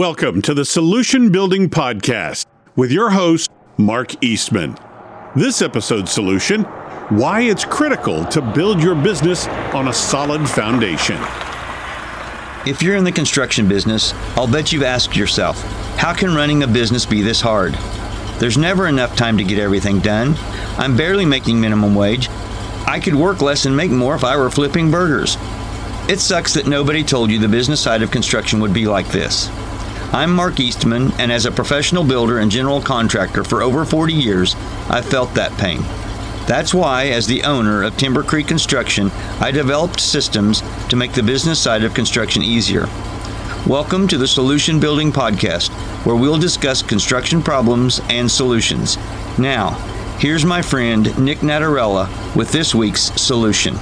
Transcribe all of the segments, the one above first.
Welcome to the Solution Building Podcast with your host, Mark Eastman. This episode's solution why it's critical to build your business on a solid foundation. If you're in the construction business, I'll bet you've asked yourself, how can running a business be this hard? There's never enough time to get everything done. I'm barely making minimum wage. I could work less and make more if I were flipping burgers. It sucks that nobody told you the business side of construction would be like this. I'm Mark Eastman, and as a professional builder and general contractor for over 40 years, I've felt that pain. That's why, as the owner of Timber Creek Construction, I developed systems to make the business side of construction easier. Welcome to the Solution Building Podcast, where we'll discuss construction problems and solutions. Now, here's my friend Nick Natarella with this week's solution.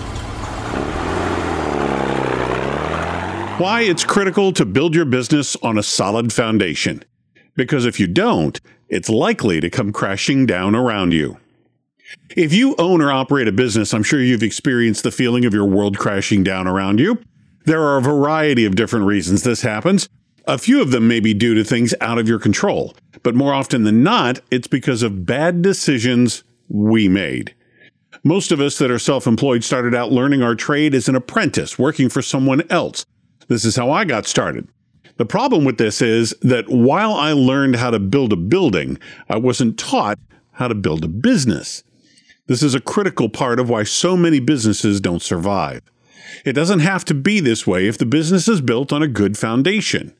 Why it's critical to build your business on a solid foundation. Because if you don't, it's likely to come crashing down around you. If you own or operate a business, I'm sure you've experienced the feeling of your world crashing down around you. There are a variety of different reasons this happens. A few of them may be due to things out of your control, but more often than not, it's because of bad decisions we made. Most of us that are self employed started out learning our trade as an apprentice, working for someone else. This is how I got started. The problem with this is that while I learned how to build a building, I wasn't taught how to build a business. This is a critical part of why so many businesses don't survive. It doesn't have to be this way if the business is built on a good foundation.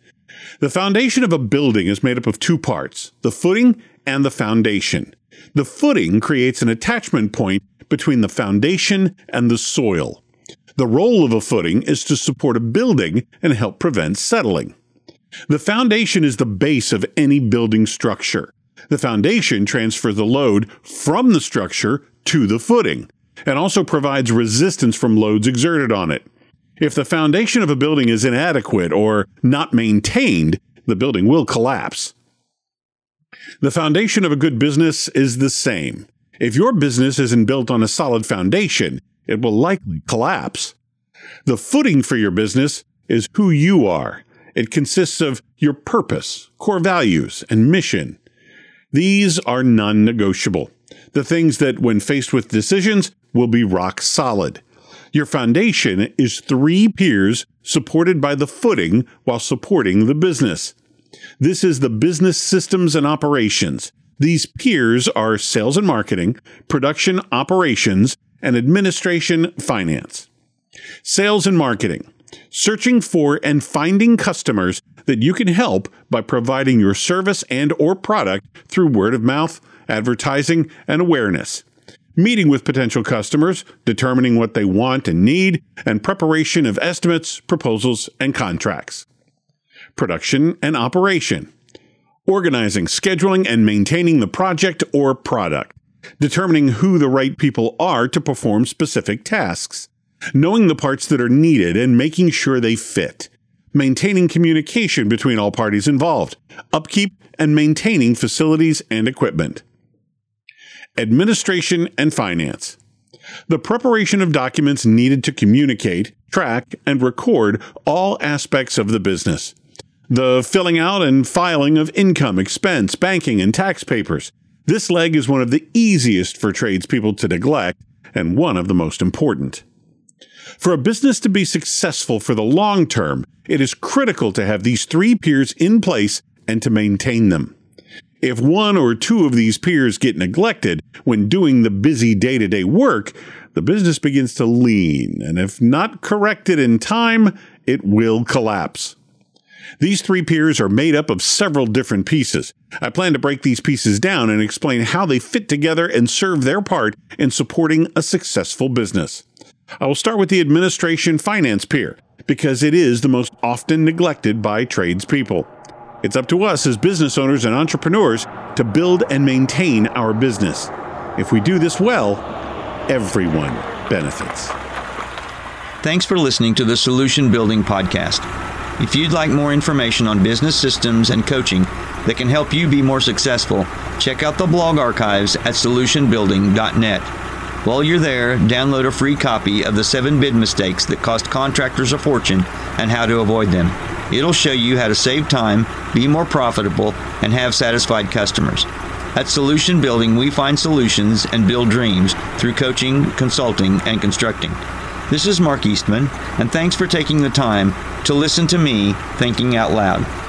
The foundation of a building is made up of two parts the footing and the foundation. The footing creates an attachment point between the foundation and the soil. The role of a footing is to support a building and help prevent settling. The foundation is the base of any building structure. The foundation transfers the load from the structure to the footing and also provides resistance from loads exerted on it. If the foundation of a building is inadequate or not maintained, the building will collapse. The foundation of a good business is the same. If your business isn't built on a solid foundation, it will likely collapse. The footing for your business is who you are. It consists of your purpose, core values, and mission. These are non negotiable. The things that, when faced with decisions, will be rock solid. Your foundation is three piers supported by the footing while supporting the business. This is the business systems and operations. These piers are sales and marketing, production operations, and administration finance. Sales and marketing. Searching for and finding customers that you can help by providing your service and or product through word of mouth, advertising, and awareness. Meeting with potential customers, determining what they want and need, and preparation of estimates, proposals, and contracts. Production and operation. Organizing, scheduling, and maintaining the project or product determining who the right people are to perform specific tasks, knowing the parts that are needed and making sure they fit, maintaining communication between all parties involved, upkeep and maintaining facilities and equipment, administration and finance. The preparation of documents needed to communicate, track, and record all aspects of the business. The filling out and filing of income, expense, banking, and tax papers, this leg is one of the easiest for tradespeople to neglect and one of the most important. For a business to be successful for the long term, it is critical to have these three piers in place and to maintain them. If one or two of these piers get neglected when doing the busy day to day work, the business begins to lean, and if not corrected in time, it will collapse. These three piers are made up of several different pieces. I plan to break these pieces down and explain how they fit together and serve their part in supporting a successful business. I will start with the administration finance pier because it is the most often neglected by tradespeople. It's up to us as business owners and entrepreneurs to build and maintain our business. If we do this well, everyone benefits. Thanks for listening to the Solution Building Podcast. If you'd like more information on business systems and coaching that can help you be more successful, check out the blog archives at solutionbuilding.net. While you're there, download a free copy of the seven bid mistakes that cost contractors a fortune and how to avoid them. It'll show you how to save time, be more profitable, and have satisfied customers. At Solution Building, we find solutions and build dreams through coaching, consulting, and constructing. This is Mark Eastman, and thanks for taking the time to listen to me thinking out loud.